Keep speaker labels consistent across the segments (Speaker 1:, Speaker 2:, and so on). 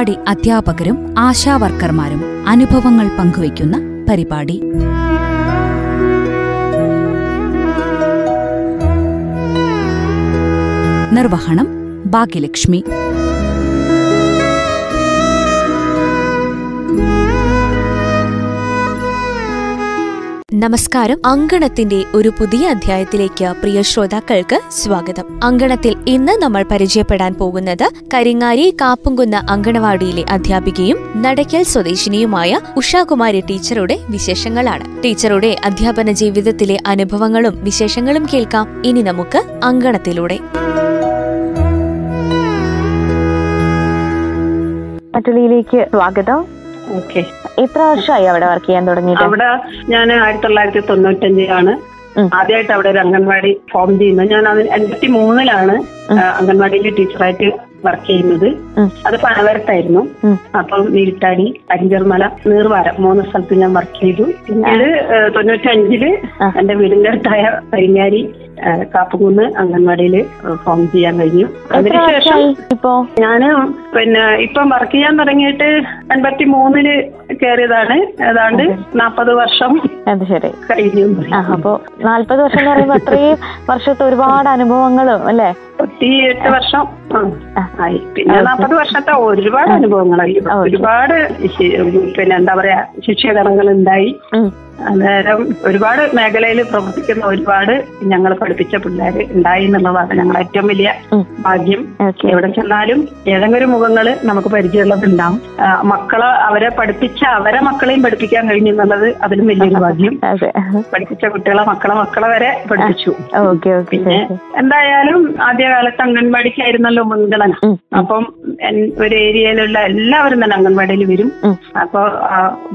Speaker 1: അങ്കണവാടി അധ്യാപകരും ആശാവർക്കർമാരും അനുഭവങ്ങൾ പങ്കുവയ്ക്കുന്ന പരിപാടി. നിർവഹണം ഭാഗ്യലക്ഷ്മി.
Speaker 2: നമസ്കാരം. അങ്കണത്തിന്റെ ഒരു പുതിയ അധ്യായത്തിലേക്ക് പ്രിയ ശ്രോതാക്കൾക്ക് സ്വാഗതം. അങ്കണത്തിൽ ഇന്ന് നമ്മൾ പരിചയപ്പെടാൻ പോകുന്നത് കരിങ്ങാരി കാപ്പുംകുന്ന് അങ്കണവാടിയിലെ അധ്യാപികയും നടയ്ക്കൽ സ്വദേശിനിയുമായ ഉഷാകുമാരി ടീച്ചറുടെ വിശേഷങ്ങളാണ്. ടീച്ചറുടെ അധ്യാപന ജീവിതത്തിലെ അനുഭവങ്ങളും വിശേഷങ്ങളും കേൾക്കാം. ഇനി നമുക്ക് അങ്കണത്തിലൂടെ.
Speaker 3: മറ്റുള്ളിയിലേക്ക് സ്വാഗതം. എത്ര വർഷമായി അവിടെ വർക്ക് ചെയ്യാൻ തുടങ്ങി
Speaker 4: അവിടെ ഞാൻ ആയിരത്തി തൊള്ളായിരത്തി തൊണ്ണൂറ്റഞ്ചിലാണ് ആദ്യമായിട്ട് അവിടെ ഒരു അംഗൻവാടി ഫോം ചെയ്യുന്നത്. ഞാൻ അത് എൺപത്തി മൂന്നിലാണ് അംഗൻവാടിയിൽ ടീച്ചറായിട്ട് വർക്ക് ചെയ്യുന്നത്. അത് പനവരത്തായിരുന്നു. അപ്പം വീട്ടാടി അഞ്ചർമല നീർവാരം മൂന്ന് സ്ഥലത്ത് ഞാൻ വർക്ക് ചെയ്തു. പിന്നീട്
Speaker 3: തൊണ്ണൂറ്റഞ്ചിൽ.
Speaker 4: എന്റെ വീടിന്റെ അടുത്തായ പരിഞ്ഞാരി കാപ്പുകുന്ന് അംഗൻവാടിയിൽ ഫോം ചെയ്യാൻ കഴിഞ്ഞു. അതിനുശേഷം ഞാൻ പിന്നെ ഇപ്പം വർക്ക് ചെയ്യാൻ തുടങ്ങിയിട്ട് എൺപത്തി മൂന്നിൽ കയറിയതാണ്. ഏതാണ്ട് നാപ്പത് വർഷം
Speaker 3: അത് ശരി.
Speaker 4: കഴിഞ്ഞു.
Speaker 3: അപ്പോ നാല്പത് വർഷം എന്ന് പറയുമ്പോ അത്രയും വർഷത്തെ ഒരുപാട് അനുഭവങ്ങളും അല്ലേ?
Speaker 4: എട്ട് വർഷം. പിന്നെ നാൽപ്പത് വർഷത്തെ ഒരുപാട് അനുഭവങ്ങളായി. ഒരുപാട് പിന്നെ എന്താ പറയാ ശിക്ഷകരണങ്ങൾ ഉണ്ടായി. അന്നേരം ഒരുപാട് മേഖലയിൽ പ്രവർത്തിക്കുന്ന ഒരുപാട് ഞങ്ങൾ പഠിപ്പിച്ച പിള്ളേർ ഉണ്ടായി എന്നുള്ളതാണ് ഞങ്ങളുടെ ഏറ്റവും വലിയ ഭാഗ്യം. എവിടെ ചെന്നാലും ഏതെങ്കിലും മുഖങ്ങൾ നമുക്ക് പരിചയമുള്ളതുണ്ടാവും. മക്കളെ അവരെ പഠിപ്പിച്ച അവരെ മക്കളെയും പഠിപ്പിക്കാൻ കഴിഞ്ഞു എന്നുള്ളത് അതിലും വലിയൊരു ഭാഗ്യം. പഠിപ്പിച്ച കുട്ടികളെ മക്കളെ മക്കളെ വരെ പഠിപ്പിച്ചു.
Speaker 3: ഓക്കെ ഓക്കെ
Speaker 4: പിന്നെ എന്തായാലും ആദ്യകാലത്ത് അംഗൻവാടിക്കായിരുന്നല്ലോ മുൻഗണന. അപ്പം ഒരു ഏരിയയിലുള്ള എല്ലാവരും തന്നെ അംഗൻവാടിയിൽ വരും. അപ്പോൾ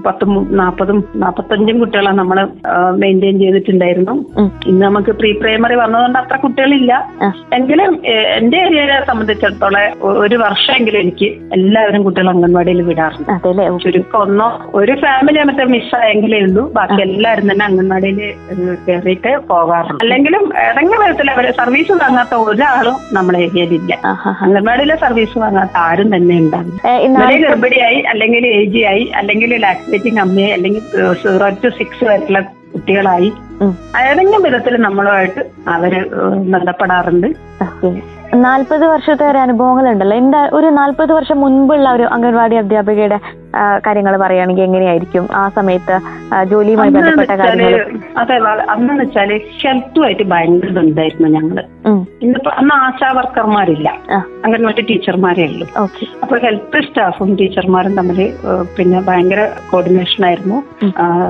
Speaker 4: പത്തും നാപ്പതും നാപ്പത്തഞ്ചും കുട്ടികളെ നമ്മൾ മെയിന്റെയിൻ ചെയ്തിട്ടുണ്ടായിരുന്നു. ഇന്ന് നമുക്ക് പ്രീ പ്രൈമറി വന്നതുകൊണ്ട് അത്ര കുട്ടികളില്ല. എങ്കിലും എന്റെ ഏരിയയെ സംബന്ധിച്ചിടത്തോളം ഒരു വർഷമെങ്കിലും എനിക്ക് എല്ലാവരും കുട്ടികൾ അംഗൻവാടിയിൽ വിടാറുണ്ട്. ചുരുക്കം ഒന്നോ ഒരു ഫാമിലി മറ്റേ മിസ്സായെങ്കിലേ ഉള്ളൂ. ബാക്കി എല്ലാവരും തന്നെ അംഗൻവാടിയിൽ കയറിയിട്ട് പോകാറുണ്ട്. അല്ലെങ്കിലും ഏതെങ്കിലും വിധത്തിൽ അവരെ സർവീസ് വാങ്ങാത്ത ഒരാളും നമ്മളെ ഏരിയയിലില്ല. അംഗൻവാടിയിലെ സർവീസ് വാങ്ങാത്ത ആരും തന്നെ ഇവരെ ഗർഭിണിയായി അല്ലെങ്കിൽ ഏജിയായി ആയി അല്ലെങ്കിൽ ലാക്ടേറ്റിംഗ് അമ്മയായി അല്ലെങ്കിൽ സീറോ ടു സിക്സ് വരെയുള്ള കുട്ടികളായി. ഏതെങ്കിലും വിധത്തിൽ നമ്മളുമായിട്ട് അവർ ബന്ധപ്പെടാറുണ്ട്.
Speaker 3: നാല്പത് വർഷത്തെ ഒരു അനുഭവങ്ങൾ ഉണ്ടല്ലോ എന്താ ഒരു നാല്പത് വർഷം മുൻപുള്ള ഒരു അംഗൻവാടി അധ്യാപികയുടെ കാര്യങ്ങൾ പറയുകയാണെങ്കിൽ എങ്ങനെയായിരിക്കും ആ സമയത്ത് ജോലിയുമായി ബന്ധപ്പെട്ട കാര്യങ്ങൾ?
Speaker 4: അതെ അന്നെന്ന് വെച്ചാൽ ഹെൽത്തുമായിട്ട് ഭയങ്കര ബന്ധമായിരുന്നു
Speaker 3: ഞങ്ങൾ.
Speaker 4: ഇന്നിപ്പോ അന്ന് ആശാ വർക്കർമാരില്ല. അംഗൻവാടി ടീച്ചർമാരേ ഉള്ളൂ. അപ്പൊ ഹെൽത്ത് സ്റ്റാഫും ടീച്ചർമാരും തമ്മിൽ പിന്നെ ഭയങ്കര കോർഡിനേഷൻ ആയിരുന്നു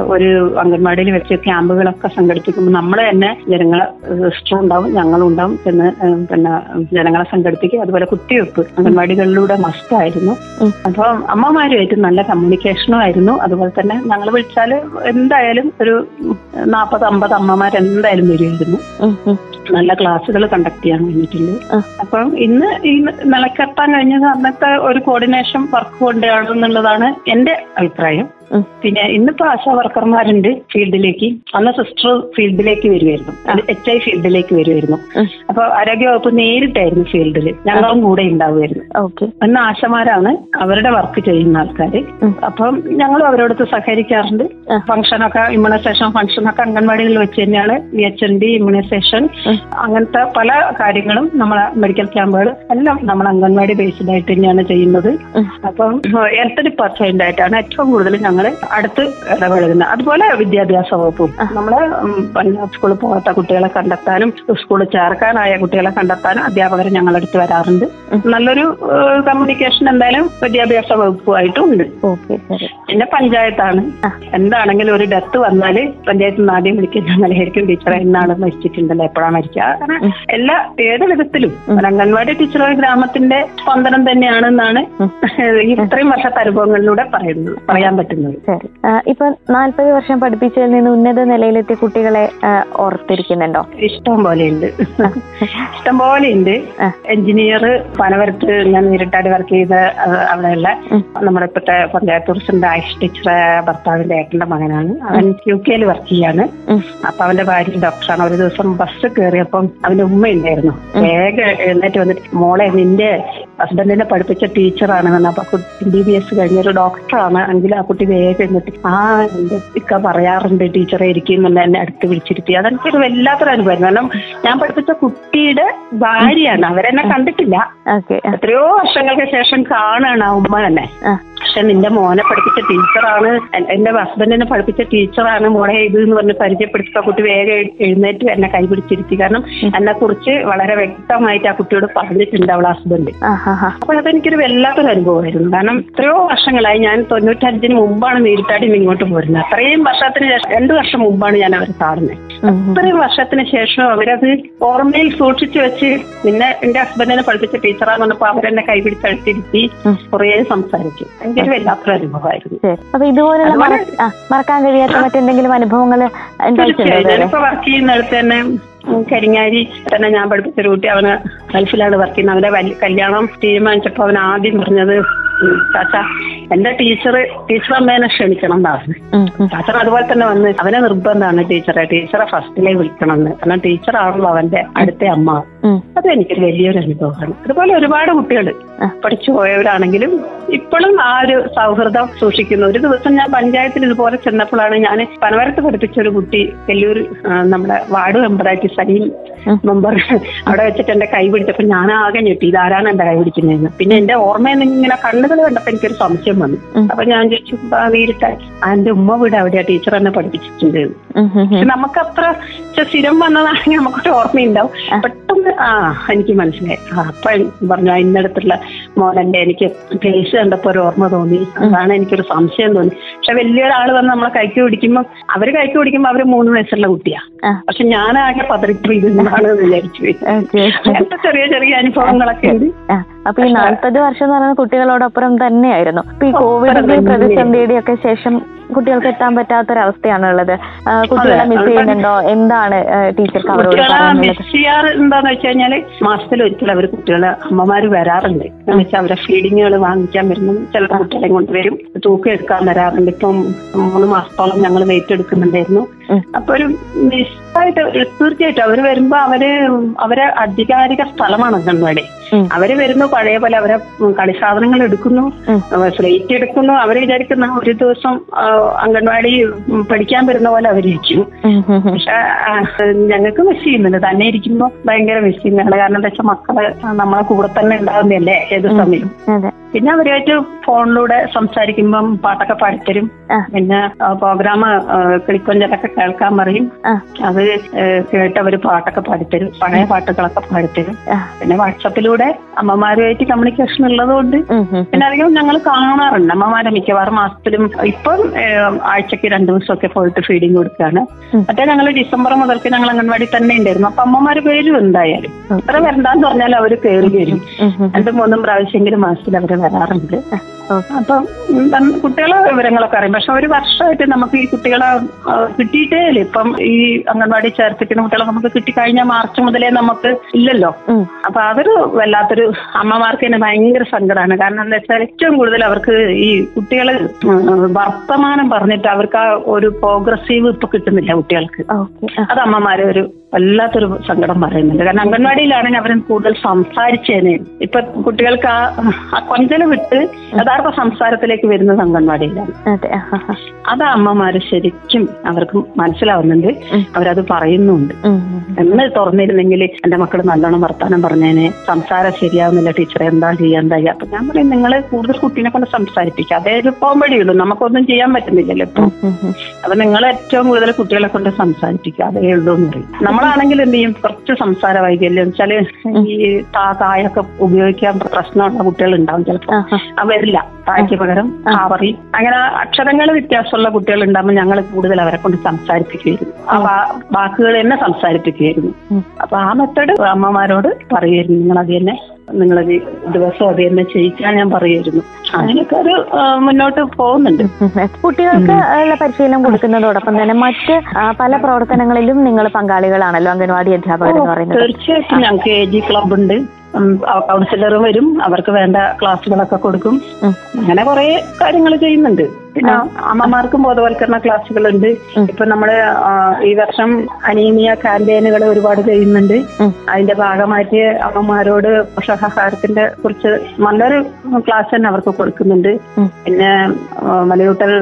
Speaker 4: ഒരു അംഗൻവാടിയിൽ വെച്ച് ക്യാമ്പുകളൊക്കെ സംഘടിപ്പിക്കുമ്പോൾ നമ്മൾ തന്നെ ജനങ്ങളെ സിസ്റ്ററും ഉണ്ടാവും ഞങ്ങളും ഉണ്ടാവും പിന്നെ ജനങ്ങളെ സംഘടിപ്പിക്കുക അതുപോലെ കുത്തിവെപ്പ് അംഗൻവാടികളിലൂടെ മസ്റ്റായിരുന്നു ആയിരുന്നു
Speaker 3: ഉം.
Speaker 4: ഏറ്റവും അമ്മമാരുമായിട്ട് നല്ല കമ്മ്യൂണിക്കേഷനും ആയിരുന്നു അതുപോലെ തന്നെ ഞങ്ങൾ വിളിച്ചാൽ എന്തായാലും ഒരു നാൽപ്പത് അമ്പത് അമ്മമാർ എന്തായാലും വരുമായിരുന്നു. നല്ല ക്ലാസ്സുകൾ കണ്ടക്ട് ചെയ്യാൻ
Speaker 3: വേണ്ടിയിട്ടുണ്ട്.
Speaker 4: അപ്പം ഇന്ന് ഈ നിലക്കെത്താൻ കഴിഞ്ഞത് അന്നത്തെ ഒരു കോർഡിനേഷൻ വർക്ക് കൊണ്ടാണെന്നുള്ളതാണ് എന്റെ അഭിപ്രായം. പിന്നെ ഇന്നിപ്പോ ആശാ വർക്കർമാരുണ്ട് ഫീൽഡിലേക്ക്. അന്ന് സിസ്റ്റർ ഫീൽഡിലേക്ക് വരുമായിരുന്നു എച്ച് ഐ ഫീൽഡിലേക്ക് വരുമായിരുന്നു. അപ്പൊ ആരോഗ്യവകുപ്പ് നേരിട്ടായിരുന്നു ഫീൽഡിൽ ഞങ്ങളും കൂടെ ഉണ്ടാവുമായിരുന്നു
Speaker 3: ഓക്കെ.
Speaker 4: അന്ന് ആശമാരാണ് അവരുടെ വർക്ക് ചെയ്യുന്ന
Speaker 3: ആൾക്കാർ.
Speaker 4: അപ്പം ഞങ്ങളും അവരോടൊത്ത് സഹകരിക്കാറുണ്ട്. ഫംഗ്ഷനൊക്കെ ഇമ്മ്യൂണൈസേഷൻ ഫംഗ്ഷനൊക്കെ അംഗൻവാടികളിൽ വെച്ച് തന്നെയാണ് V H N D immunisation അങ്ങനത്തെ പല കാര്യങ്ങളും നമ്മളെ മെഡിക്കൽ ക്യാമ്പുകൾ എല്ലാം നമ്മൾ അംഗൻവാടി ബേസ്ഡ് ആയിട്ട് തന്നെയാണ് ചെയ്യുന്നത്. അപ്പം ഹെൽത്ത് ഡിപ്പാർട്ട്മെന്റ് ആയിട്ടാണ് ഏറ്റവും കൂടുതൽ ഞങ്ങൾ അടുത്ത് ഇടപഴകുന്നത് അതുപോലെ വിദ്യാഭ്യാസ വകുപ്പും. നമ്മൾ സ്കൂളിൽ പോകാത്ത കുട്ടികളെ കണ്ടെത്താനും സ്കൂളിൽ ചേർക്കാനായ കുട്ടികളെ കണ്ടെത്താനും അധ്യാപകർ ഞങ്ങളെടുത്ത് വരാറുണ്ട്. നല്ലൊരു കമ്മ്യൂണിക്കേഷൻ എന്തായാലും വിദ്യാഭ്യാസ വകുപ്പുമായിട്ടും ഉണ്ട്. പിന്നെ പഞ്ചായത്താണ്. എന്താണെങ്കിലും ഒരു ഡെത്ത് വന്നാൽ പഞ്ചായത്തിൽ നിന്ന് ആദ്യം വിളിക്കുന്ന ഞങ്ങളായിരിക്കും ടീച്ചറെ എന്നാണ് മരിച്ചിട്ടുണ്ടല്ലോ എപ്പോഴാണ് മരിക്കുക. എല്ലാ ഏത് വിധത്തിലും. അംഗൻവാടി ടീച്ചർ ഗ്രാമത്തിന്റെ സ്പന്ദനം തന്നെയാണെന്നാണ് ഇത്രയും വർഷത്തെ അനുഭവങ്ങളിലൂടെ പറയുന്നത് പറയാൻ പറ്റുന്നത്.
Speaker 3: ശരി. ഇപ്പൊ നാല്പത് വർഷം പഠിപ്പിച്ചതിൽ നിന്ന് ഉന്നത നിലയിലെത്തിയ കുട്ടികളെ ഓർത്തിരിക്കുന്നുണ്ടോ?
Speaker 4: ഇഷ്ടം പോലെ ഉണ്ട് ഇഷ്ടം പോലെ
Speaker 3: ഉണ്ട്
Speaker 4: എഞ്ചിനീയർ പനവരത്ത് ഞാൻ നേരിട്ടാട് വർക്ക് ചെയ്ത അവിടെയുള്ള. നമ്മുടെ ഇപ്പോഴത്തെ പഞ്ചായത്ത് പ്രസിഡന്റ് ആയിഷ് ടീച്ചറെ ഭർത്താവിന്റെ ഏട്ടന്റെ മകനാണ്. അവൻ യു കെയിൽ വർക്ക് ചെയ്യാണ്. അപ്പൊ അവന്റെ ഭാര്യ ഡോക്ടറാണ്. ഒരു ദിവസം ബസ് കയറിയപ്പം അവന്റെ ഉമ്മ ഉണ്ടായിരുന്നു വേഗം എഴുന്നേറ്റ് വന്നിട്ട് മോളെ നിന്റെ ഹസ്ബൻഡിനെ പഠിപ്പിച്ച ടീച്ചറാണ് എന്നാ അപ്പൊ എം ബി ബി എസ് കഴിഞ്ഞൊരു ഡോക്ടറാണ്. എങ്കിൽ ആ കുട്ടി വേഗം എന്നിട്ട് ആ എന്റെ ഇക്ക പറയാറുണ്ട് ടീച്ചറെ ഇരിക്കും എന്ന് എന്നെ അടുത്ത് വിളിച്ചിരുത്തി. അതെനിക്കൊരു വല്ലാത്തൊരു അനുഭവം കാരണം ഞാൻ പഠിപ്പിച്ച കുട്ടിയുടെ ഭാര്യയാണ്. അവരെന്നെ കണ്ടിട്ടില്ല. എത്രയോ വർഷങ്ങൾക്ക് ശേഷം കാണാണ് ആ ഉമ്മ തന്നെ. പക്ഷെ നിന്റെ മോനെ പഠിപ്പിച്ച ടീച്ചറാണ് എന്റെ ഹസ്ബൻഡിനെ പഠിപ്പിച്ച ടീച്ചറാണ് മോളെ ഇത് എന്ന് പറഞ്ഞ് പരിചയപ്പെടുത്ത കുട്ടി വേഗം എഴ്- എഴുന്നേറ്റ് എന്നെ കൈപിടിച്ചിരുത്തി കാരണം എന്നെ കുറിച്ച് വളരെ വ്യക്തമായിട്ട് ആ കുട്ടിയോട് പറഞ്ഞിട്ടുണ്ട് അവളെ ഹസ്ബൻഡ്
Speaker 3: ആ
Speaker 4: അപ്പൊ അതെനിക്കൊരു വല്ലാത്തൊരു അനുഭവമായിരുന്നു. കാരണം എത്രയോ വർഷങ്ങളായി ഞാൻ തൊണ്ണൂറ്റഞ്ചിന് മുമ്പാണ് നേരിട്ടാടി ഇങ്ങോട്ട് പോരുന്നത്. അത്രയും വർഷത്തിന് ശേഷം രണ്ടു വർഷം മുമ്പാണ് ഞാൻ അവരെ കാണുന്നത്. അത്രയും വർഷത്തിന് ശേഷം അവരത് ഓർമ്മയിൽ സൂക്ഷിച്ചു വെച്ച് നിന്നെ എന്റെ ഹസ്ബൻഡിനെ പഠിപ്പിച്ച ടീച്ചറാന്ന് പറഞ്ഞപ്പോ അവരെന്നെ കൈപിടിച്ചടുത്തിരുത്തി കുറേ സംസാരിച്ചു. ഭയങ്കര വല്ലാത്തൊരു അനുഭവമായിരുന്നു.
Speaker 3: അപ്പൊ ഇതുപോലുള്ള മറക്കാൻ കഴിയാത്ത മറ്റെന്തെങ്കിലും അനുഭവങ്ങൾ
Speaker 4: തീർച്ചയായും? ഞാനിപ്പോ വർക്ക് ചെയ്യുന്നിടത്ത് തന്നെ കരിങ്ങാരി തന്നെ ഞാൻ പഠിപ്പിച്ച ഒരു കുട്ടി. അവന് ഗൾഫിലാണ് വർക്ക് ചെയ്യുന്നത്. അവന്റെ കല്യാണം തീരുമാനിച്ചപ്പോ അവൻ ആദ്യം പറഞ്ഞത് ചാച്ച എന്റെ ടീച്ചർ ടീച്ചർ അമ്മേനെ ക്ഷണിക്കണം എന്നാ
Speaker 3: ഉം.
Speaker 4: അതുപോലെ തന്നെ വന്ന് അവനെ നിർബന്ധമാണ് ടീച്ചറെ ടീച്ചറെ ഫസ്റ്റിലെ വിളിക്കണം എന്ന് കാരണം ടീച്ചറാണല്ലോ അവന്റെ അടുത്ത അമ്മ. അത് എനിക്കൊരു വലിയൊരു അനുഭവമാണ്. അതുപോലെ ഒരുപാട് കുട്ടികൾ പഠിച്ചു പോയവരാണെങ്കിലും ഇപ്പോഴും ആ ഒരു സൗഹൃദം സൂക്ഷിക്കുന്നു ഒരു ദിവസം ഞാൻ പഞ്ചായത്തിൽ ഇതുപോലെ ചെന്നപ്പോഴാണ് ഞാൻ പനവരത്ത് പഠിപ്പിച്ച ഒരു കുട്ടി വെല്ലൂർ നമ്മുടെ വാർഡ് മെമ്പറായിട്ട് സലീം. മെമ്പർ അവിടെ വെച്ചിട്ട് എന്റെ കൈ പിടിച്ചപ്പോൾ ഞാൻ ആകെ ഞെട്ടി ഇതാരാണ് എന്റെ കൈ പിടിക്കുന്നതെന്ന് പിന്നെ എന്റെ ഓർമ്മയിൽ നിന്ന് ഇങ്ങനെ കണ്ണുകൾ കണ്ടപ്പോൾ എനിക്കൊരു സംശയം വന്നു. അപ്പൊ ഞാൻ ചോദിച്ചു "ആ, നേരിട്ട് ആ എന്റെ ഉമ്മ വീട് അവിടെയാ ടീച്ചർ എന്നെ പഠിപ്പിച്ചിട്ടുണ്ട് എന്ന്."
Speaker 3: ഉം, ഉം, ഉം.
Speaker 4: പക്ഷെ നമുക്ക് അത്ര സ്ഥിരം വന്നതാണെങ്കിൽ നമുക്കൊരു ഓർമ്മയുണ്ടാവും പെട്ടെന്ന് ആ എനിക്ക് മനസ്സിലായി അപ്പൊ പറഞ്ഞു "ആ, ഇന്നടത്തുള്ള മോനല്ലേ എനിക്ക് ഫേസ് കണ്ടപ്പോ ഒരു ഓർമ്മ തോന്നി. അതാണ് എനിക്കൊരു സംശയം തോന്നി. പക്ഷെ വലിയൊരാൾ വന്ന് നമ്മളെ കൈക്ക് പിടിക്കുമ്പോ അവർ കൈക്ക് പിടിക്കുമ്പോ അവർ മൂന്ന് വയസ്സുള്ള കുട്ടിയാ. പക്ഷെ ഞാൻ ആകെ എന്ന് വിചാരിച്ചു. അങ്ങനത്തെ ചെറിയ ചെറിയ അനുഭവങ്ങളൊക്കെ ഉണ്ട്.
Speaker 3: അപ്പൊ ഈ നാൽപ്പത് വർഷം എന്ന് പറയുന്നത് കുട്ടികളോടൊപ്പം തന്നെയായിരുന്നു. അപ്പൊ ഈ കോവിഡിന്റെ. പ്രതിസന്ധിയുടെ ഒക്കെ ശേഷം കുട്ടികൾക്ക് എത്താൻ പറ്റാത്തൊരവസ്ഥയാണുള്ളത്. ഉള്ളത് കുട്ടികളെ മിസ് ചെയ്യുന്നുണ്ടോ? എന്താണ് ടീച്ചർക്ക് അവരോട്
Speaker 4: എന്താന്ന് വെച്ച് കഴിഞ്ഞാൽ മാസത്തിൽ ഒരിക്കൽ അവർ കുട്ടികളെ അമ്മമാര് വരാറുണ്ട് എന്ന് വെച്ചാൽ അവരെ ഫീഡിങ്ങുകൾ വാങ്ങിക്കാൻ വരുന്നു ചില കുട്ടികളെ കൊണ്ടുവരും തൂക്കം എടുക്കാൻ വരാറുണ്ട്. ഇപ്പം മൂന്ന് മാസത്തോളം ഞങ്ങൾ വെയിറ്റ് എടുക്കുന്നുണ്ടായിരുന്നു. അപ്പൊ ഒരു മിസ്സായിട്ട് തീർച്ചയായിട്ടും അവർ വരുമ്പോ അവർ അവരെ അധികാരിക സ്ഥലമാണ് അംഗൻവാടി. അവർ വരുന്നു പഴയ പോലെ അവരെ കളി കളിസാധനങ്ങൾ എടുക്കുന്നു. സ്ലേറ്റ് എടുക്കുന്നു. അവർ വിചാരിക്കുന്ന ഒരു ദിവസം അംഗൻവാടി പഠിക്കാൻ വരുന്ന പോലെ
Speaker 3: അവരിരിക്കും.
Speaker 4: പക്ഷെ ഞങ്ങൾക്ക് മിസ് ചെയ്യുന്നുണ്ട്. തന്നെ ഇരിക്കുമ്പോ ഭയങ്കര മിസ് ചെയ്യുന്നുണ്ട്. കാരണം എന്താ വെച്ചാൽ മക്കൾ നമ്മളെ കൂടെ തന്നെ ഉണ്ടാകുന്നതല്ലേ ഏത് സമയം? പിന്നെ അവരുമായിട്ട് ഫോണിലൂടെ സംസാരിക്കുമ്പം പാട്ടൊക്കെ പാടിത്തരും. പിന്നെ പ്രോഗ്രാം കിളിക്കൊഞ്ചലൊക്കെ കേൾക്കാൻ പറയും. അത് കേട്ട് അവർ പാട്ടൊക്കെ പാടിത്തരും. പഴയ പാട്ടുകളൊക്കെ പാടിത്തരും. പിന്നെ വാട്സപ്പിലൂടെ അമ്മമാരുമായിട്ട് കമ്മ്യൂണിക്കേഷൻ ഉള്ളതുകൊണ്ട്. പിന്നെ അധികം ഞങ്ങൾ കാണാറുണ്ട്. അമ്മമാരെ മിക്കവാറും മാസത്തിലും ഇപ്പം ആഴ്ചക്ക് രണ്ടു ദിവസമൊക്കെ പോയിട്ട് ഫീഡിങ് കൊടുക്കുകയാണ്. മറ്റേ ഞങ്ങൾ ഡിസംബർ മുതൽക്ക് ഞങ്ങൾ അംഗൻവാടി തന്നെ ഉണ്ടായിരുന്നു. അപ്പൊ അമ്മമാര് പേരും എന്തായാലും. എത്ര വരണ്ടാന്ന് പറഞ്ഞാൽ അവർ കയറി വരും. രണ്ടും മൂന്നും പ്രാവശ്യമെങ്കിലും മാസത്തിൽ അവർ വരാറുണ്ട്. അപ്പം കുട്ടികളെ വിവരങ്ങളൊക്കെ അറിയും പക്ഷെ ഒരു വർഷമായിട്ട് നമുക്ക് ഈ കുട്ടികളെ കിട്ടിയിട്ടേ ഇല്ല ഇപ്പം ഈ അംഗൻവാടി ചേർത്തിക്കുന്ന കുട്ടികളെ നമുക്ക് കിട്ടിക്കഴിഞ്ഞാൽ മാർച്ച് മുതലേ നമുക്ക് ഇല്ലല്ലോ. അപ്പൊ അതൊരു വല്ലാത്തൊരു അമ്മമാർക്ക് തന്നെ ഭയങ്കര സങ്കടമാണ് കാരണം എന്താ വെച്ചാൽ ഏറ്റവും കൂടുതൽ അവർക്ക് ഈ കുട്ടികൾ വർത്തമാനം പറഞ്ഞിട്ട് അവർക്ക് ആ ഒരു പ്രോഗ്രസീവ് ഇപ്പൊ കിട്ടുന്നില്ല കുട്ടികൾക്ക്. അത് അമ്മമാരെ ഒരു വല്ലാത്തൊരു സങ്കടം പറയുന്നുണ്ട്. കാരണം അംഗൻവാടിയിലാണെങ്കിൽ അവരും കൂടുതൽ സംസാരിച്ചേനെ. ഇപ്പൊ കുട്ടികൾക്ക് ആ കൊഞ്ചൽ വിട്ട് യഥാർത്ഥ സംസാരത്തിലേക്ക് വരുന്നത് അംഗൻവാടിയിലാണ്.
Speaker 3: അതെ
Speaker 4: അമ്മമാര് ശരിക്കും അവർക്ക് മനസ്സിലാവുന്നുണ്ട്. അവരത് പറയുന്നുണ്ട്. എന്ന് തുറന്നിരുന്നെങ്കിൽ എന്റെ മക്കൾ നല്ലോണം വർത്താനം പറഞ്ഞേനെ. സംസാരം ശരിയാവുന്നില്ല ടീച്ചറെ എന്താ ചെയ്യാൻ എന്താ ചെയ്യാ. അപ്പൊ ഞാൻ പറയും നിങ്ങൾ കൂടുതൽ കുട്ടീനെ കൊണ്ട് സംസാരിപ്പിക്കുക. അതേ ഒരു പോംവഴിയുള്ളൂ നമുക്കൊന്നും ചെയ്യാൻ പറ്റുന്നില്ലല്ലോ ഇപ്പൊ. അപ്പൊ നിങ്ങൾ ഏറ്റവും കൂടുതൽ കുട്ടികളെ കൊണ്ട് സംസാരിപ്പിക്കുക. അതേ ഉള്ളൂ എന്ന് പറയും. നമ്മളാണെങ്കിൽ എന്ത് ചെയ്യും? കുറച്ച് സംസാര വൈകല്യം. വെച്ചാൽ ഈ താ തായൊക്കെ ഉപയോഗിക്കാൻ പ്രശ്നമുള്ള കുട്ടികൾ ഉണ്ടാവും ചിലപ്പോൾ വരില്ല. തായ്ക്ക് പകരം താവറി അങ്ങനെ അക്ഷരങ്ങൾ വ്യത്യാസമുള്ള കുട്ടികൾ ഉണ്ടാകുമ്പോൾ ഞങ്ങൾ കൂടുതൽ അവരെ കൊണ്ട് സംസാരിപ്പിക്കുകയായിരുന്നു ആ വാക്കുകൾ തന്നെ സംസാരിപ്പിക്കുകയായിരുന്നു. അപ്പൊ ആ മെത്തേഡ് അമ്മമാരോട് പറയുമായിരുന്നു. നിങ്ങൾ അത് തന്നെ നിങ്ങൾ ദിവസം അത് തന്നെ ചെയ്യിക്കാൻ ഞാൻ പറയുമായിരുന്നു. അങ്ങനെയൊക്കെ ഒരു മുന്നോട്ട് പോകുന്നുണ്ട്.
Speaker 3: കുട്ടികൾക്ക് ഉള്ള പരിശീലനം കൊടുക്കുന്നതോടൊപ്പം തന്നെ മറ്റ് പല പ്രവർത്തനങ്ങളിലും നിങ്ങൾ പങ്കാളികളാണല്ലോ അംഗൻവാടി അധ്യാപകർ എന്ന് പറയുന്നത്.
Speaker 4: തീർച്ചയായിട്ടും ഞങ്ങൾക്ക് എ ജി ക്ലബ് ഉണ്ട്. കൗൺസിലർ വരും. അവർക്ക് വേണ്ട ക്ലാസ്സുകളൊക്കെ കൊടുക്കും. അങ്ങനെ കുറെ കാര്യങ്ങൾ ചെയ്യുന്നുണ്ട്. പിന്നെ അമ്മമാർക്കും ബോധവൽക്കരണ ക്ലാസ്സുകളുണ്ട്. ഇപ്പൊ നമ്മൾ ഈ വർഷം അനീമിയ ക്യാമ്പയിനുകൾ ഒരുപാട് ചെയ്യുന്നുണ്ട്. അതിന്റെ ഭാഗമായിട്ട് അമ്മമാരോട് പോഷകാഹാരത്തിന്റെ കുറിച്ച് നല്ലൊരു ക്ലാസ് തന്നെ അവർക്ക് കൊടുക്കുന്നുണ്ട്. പിന്നെ മലയൂട്ടൽ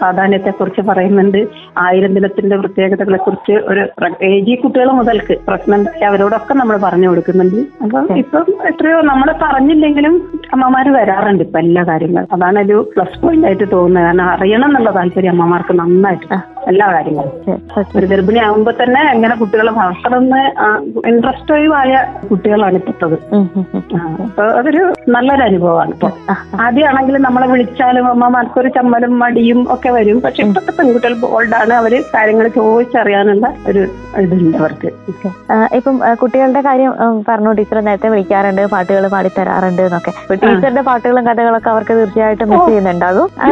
Speaker 4: പ്രാധാന്യത്തെ കുറിച്ച് പറയുന്നുണ്ട്. ആയിരം ദിനത്തിന്റെ പ്രത്യേകതകളെ കുറിച്ച് ഒരു എ ജി കുട്ടികൾ മുതൽക്ക് പ്രഗ്നന്റ് അവരോടൊക്കെ നമ്മൾ പറഞ്ഞു കൊടുക്കുന്നുണ്ട്. അപ്പം ഇപ്പം എത്രയോ നമ്മൾ പറഞ്ഞില്ലെങ്കിലും അമ്മമാര് വരാറുണ്ട് ഇപ്പൊ എല്ലാ കാര്യങ്ങളും. അതാണ് ഒരു പ്ലസ് പോയിന്റ് ആയിട്ട് തോന്നുന്നത്. കാരണം അറിയണം എന്നുള്ള താല്പര്യം അമ്മമാർക്ക് നന്നായിട്ട്. എല്ലാ കാര്യങ്ങളും. ഒരു ഗർഭിണി ആകുമ്പോ തന്നെ എങ്ങനെ കുട്ടികളെ വളർത്തണമെന്ന് ഇൻട്രസ്റ്റ് ആയ കുട്ടികളാണ് ഇപ്പോഴത്തത് ആ, അപ്പൊ അതൊരു നല്ലൊരു അനുഭവമാണ് ഇപ്പൊ. ആദ്യമാണെങ്കിൽ നമ്മളെ വിളിച്ചാലും അമ്മമാർക്കൊരു ചമ്മലും മടിയും ഒക്കെ വരും. പക്ഷെ ഇപ്പോഴത്തെ പെൺകുട്ടികൾ ബോൾഡാണ് അവർ കാര്യങ്ങൾ ചോദിച്ചറിയാനുള്ള ഒരു ഇതുണ്ട് അവർക്ക്.
Speaker 3: ഇപ്പം കുട്ടികളുടെ കാര്യം പറഞ്ഞു ടീച്ചർ നേരത്തെ വിളിക്കാറുണ്ട്. പാട്ടുകൾ പാടിത്തരാറുണ്ട് എന്നൊക്കെ. ടീച്ചറിന്റെ ടീച്ചറുടെ പാട്ടുകളും കഥകളൊക്കെ അവർക്ക് തീർച്ചയായിട്ടും മിസ് ചെയ്യുന്നുണ്ടാകും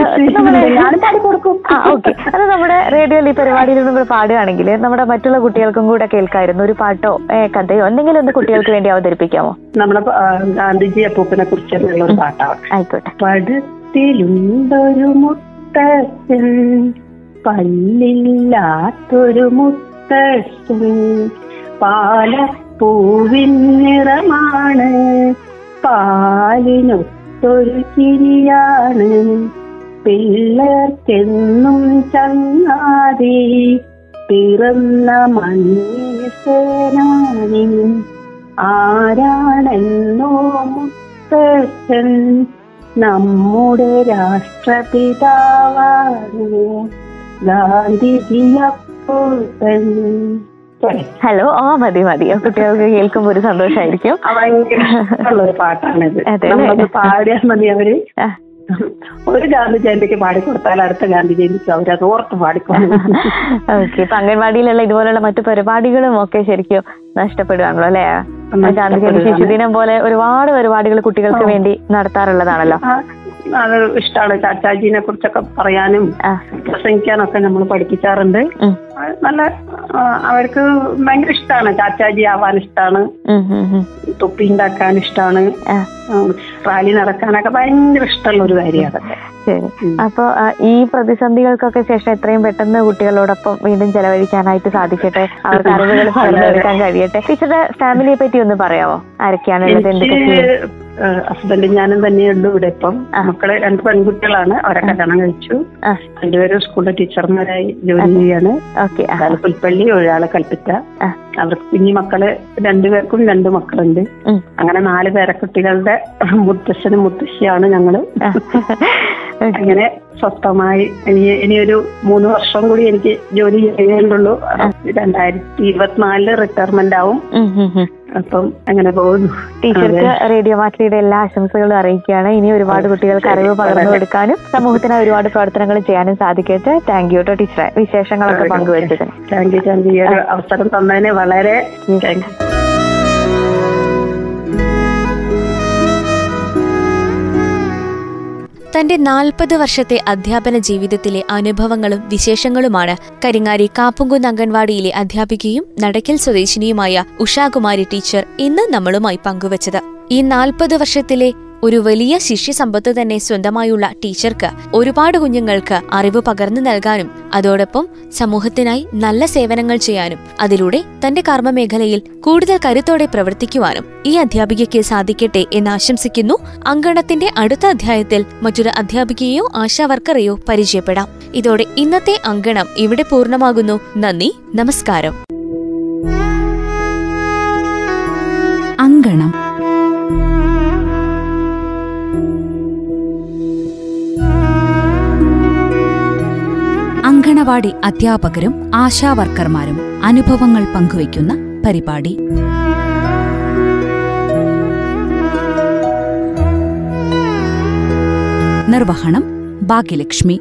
Speaker 3: അത് നമ്മുടെ റേഡിയോയിൽ ഈ പരിപാടിയിൽ നമ്മൾ പാടുകയാണെങ്കിൽ നമ്മുടെ മറ്റുള്ള കുട്ടികൾക്കും കൂടെ കേൾക്കായിരുന്നു. ഒരു പാട്ടോ കഥയോ എന്തെങ്കിലും ഒന്ന് കുട്ടികൾക്ക് വേണ്ടി അവതരിപ്പിക്കാമോ?
Speaker 4: നമ്മുടെ ഗാന്ധിജി അപ്പൂപ്പനെ കുറിച്ചുള്ള ഒരു പാട്ടാണ്.
Speaker 3: ആയിക്കോട്ടെ.
Speaker 4: പടുത്തിലുണ്ടൊരു മുത്തച്ഛൻ പല്ലില്ലാത്തൊരു മുത്തച്ഛൻ പാലപ്പൂവിൻ നിറമാണ് പാലിനൊത്തൊരു ചിരിയാണ് പിള്ളേർക്കെന്നും ചങ്ങാതി പിറന്ന മഞ്ഞേനാനി ആരാണെന്നോ മുത്തച്ഛൻ നമ്മുടെ രാഷ്ട്രപിതാവാണ് ഗാന്ധിജിയപ്പൂപ്പൻ
Speaker 3: ഹലോ ആ മതി മതി. കുട്ടികൾക്ക് കേൾക്കുമ്പോൾ ഒരു സന്തോഷമായിരിക്കും.
Speaker 4: ഭയങ്കര പാട്ടാണിത്. പാടിയാൽ മതി
Speaker 3: അവർ.
Speaker 4: ഒരു ഗാന്ധി ജയന്തിക്ക് പാടിക്കൊടുത്താൽ അടുത്ത ഗാന്ധി ജയന്തിക്ക് അവരത് ഓർത്ത് പാടിക്കൊടുക്കും
Speaker 3: ഓക്കെ ഇപ്പൊ അംഗൻവാടിയിലുള്ള ഇതുപോലുള്ള മറ്റു പരിപാടികളും ഒക്കെ ശരിക്കും നഷ്ടപ്പെടുകയാണല്ലോ അല്ലെ? ഗാന്ധി ജയന്തി ശിശുദിനം പോലെ ഒരുപാട് പരിപാടികൾ കുട്ടികൾക്ക് വേണ്ടി നടത്താറുള്ളതാണല്ലോ.
Speaker 4: അത് ഇഷ്ടമാണ് ചാച്ചാജീനെ കുറിച്ചൊക്കെ പറയാനും പ്രസംഗിക്കാനൊക്കെ നമ്മൾ പഠിപ്പിക്കാറുണ്ട്. നല്ല അവർക്ക് ഭയങ്കര ഇഷ്ടമാണ് ചാച്ചാജി ആവാൻ ഇഷ്ടമാണ്. തൊപ്പി ഉണ്ടാക്കാൻ ഇഷ്ടമാണ് റാലി നടക്കാനൊക്കെ ഭയങ്കര ഇഷ്ടമുള്ള ഒരു കാര്യമാണ് അതൊക്കെ.
Speaker 3: ശരി. അപ്പൊ ഈ പ്രതിസന്ധികൾക്കൊക്കെ ശേഷം എത്രയും പെട്ടെന്ന് കുട്ടികളോടൊപ്പം വീണ്ടും ചെലവഴിക്കാനായിട്ട് സാധിക്കട്ടെ? അവർക്ക് അറിവുകൾ പകർന്നെടുക്കാൻ കഴിയട്ടെ? ടീച്ചറുടെ ഫാമിലിയെ പറ്റി ഒന്ന് പറയാമോ? ആരൊക്കെയാണ് എന്തൊക്കെ
Speaker 4: ഹസ്ബൻഡും ഞാനും തന്നെയുള്ളൂ ഇവിടെ ഇപ്പം. മക്കളെ രണ്ട് പെൺകുട്ടികളാണ്. അവരെ കല്യാണം കഴിച്ചു. രണ്ടുപേരും സ്കൂളിലെ ടീച്ചർമാരായി ജോലി ചെയ്യാണ്. ഒരാൾ പുൽപ്പള്ളി ഒരാളെ കൽപ്പിറ്റ
Speaker 3: ആ.
Speaker 4: അവർക്ക് കുഞ്ഞു മക്കൾ രണ്ടുപേർക്കും രണ്ട് മക്കളുണ്ട്. അങ്ങനെ നാല് പേരക്കുട്ടികളുടെ മുത്തശ്ശനും മുത്തശ്ശിയാണ്
Speaker 3: ഞങ്ങൾ.
Speaker 4: അങ്ങനെ സ്വസ്ഥമായി ഇനി ഇനിയൊരു മൂന്ന് വർഷം കൂടി എനിക്ക് ജോലി ചെയ്യേണ്ടുള്ളൂ. രണ്ടായിരത്തി ഇരുപത്തിനാലിൽ റിട്ടയർമെന്റ് ആവും. അപ്പം അങ്ങനെ പോകുന്നു.
Speaker 3: ടീച്ചർക്ക് റേഡിയോ മാറ്റിയുടെ എല്ലാ ആശംസകളും അറിയിക്കുകയാണ്. ഇനി ഒരുപാട് കുട്ടികൾക്ക് അറിവ് പകർന്നു കൊടുക്കാനും സമൂഹത്തിന് ഒരുപാട് പ്രവർത്തനങ്ങൾ ചെയ്യാനും സാധിക്കട്ടെ. താങ്ക് യു കേട്ടോ ടീച്ചറെ. വിശേഷങ്ങളൊക്കെ പങ്കുവച്ചതിന്.
Speaker 4: താങ്ക് യു താങ്ക് യു ഈ അവസരം തന്നതിന് വളരെ താങ്ക് യു
Speaker 2: തന്റെ നാൽപ്പത് വർഷത്തെ അധ്യാപന ജീവിതത്തിലെ അനുഭവങ്ങളും വിശേഷങ്ങളുമാണ് കരിങ്ങാരി കാപ്പുങ്കുന്ന് അംഗൻവാടിയിലെ അധ്യാപികയും നടക്കൽ സ്വദേശിനിയുമായ ഉഷാകുമാരി ടീച്ചർ ഇന്ന് നമ്മളുമായി പങ്കുവച്ചത്. ഈ നാൽപ്പത് വർഷത്തിലെ ഒരു വലിയ ശിഷ്യസമ്പത്ത് തന്നെ സ്വന്തമായുള്ള ടീച്ചർക്ക് ഒരുപാട് കുഞ്ഞുങ്ങൾക്ക് അറിവ് പകർന്നു നൽകാനും അതോടൊപ്പം സമൂഹത്തിനായി നല്ല സേവനങ്ങൾ ചെയ്യാനും അതിലൂടെ തന്റെ കർമ്മമേഖലയിൽ കൂടുതൽ കരുത്തോടെ പ്രവർത്തിക്കുവാനും ഈ അധ്യാപികയ്ക്ക് സാധിക്കട്ടെ എന്ന് ആശംസിക്കുന്നു. അങ്കണത്തിന്റെ അടുത്ത അധ്യായത്തിൽ മറ്റൊരു അധ്യാപികയെയോ ആശാവർക്കറെയോ പരിചയപ്പെടാം. ഇതോടെ ഇന്നത്തെ അങ്കണം ഇവിടെ പൂർണമാകുന്നു. നന്ദി നമസ്കാരം.
Speaker 1: അങ്കണവാടി അധ്യാപകരും ആശാവർക്കർമാരും അനുഭവങ്ങൾ പങ്കുവയ്ക്കുന്ന പരിപാടി. നിർവഹണം ഭാഗ്യലക്ഷ്മി.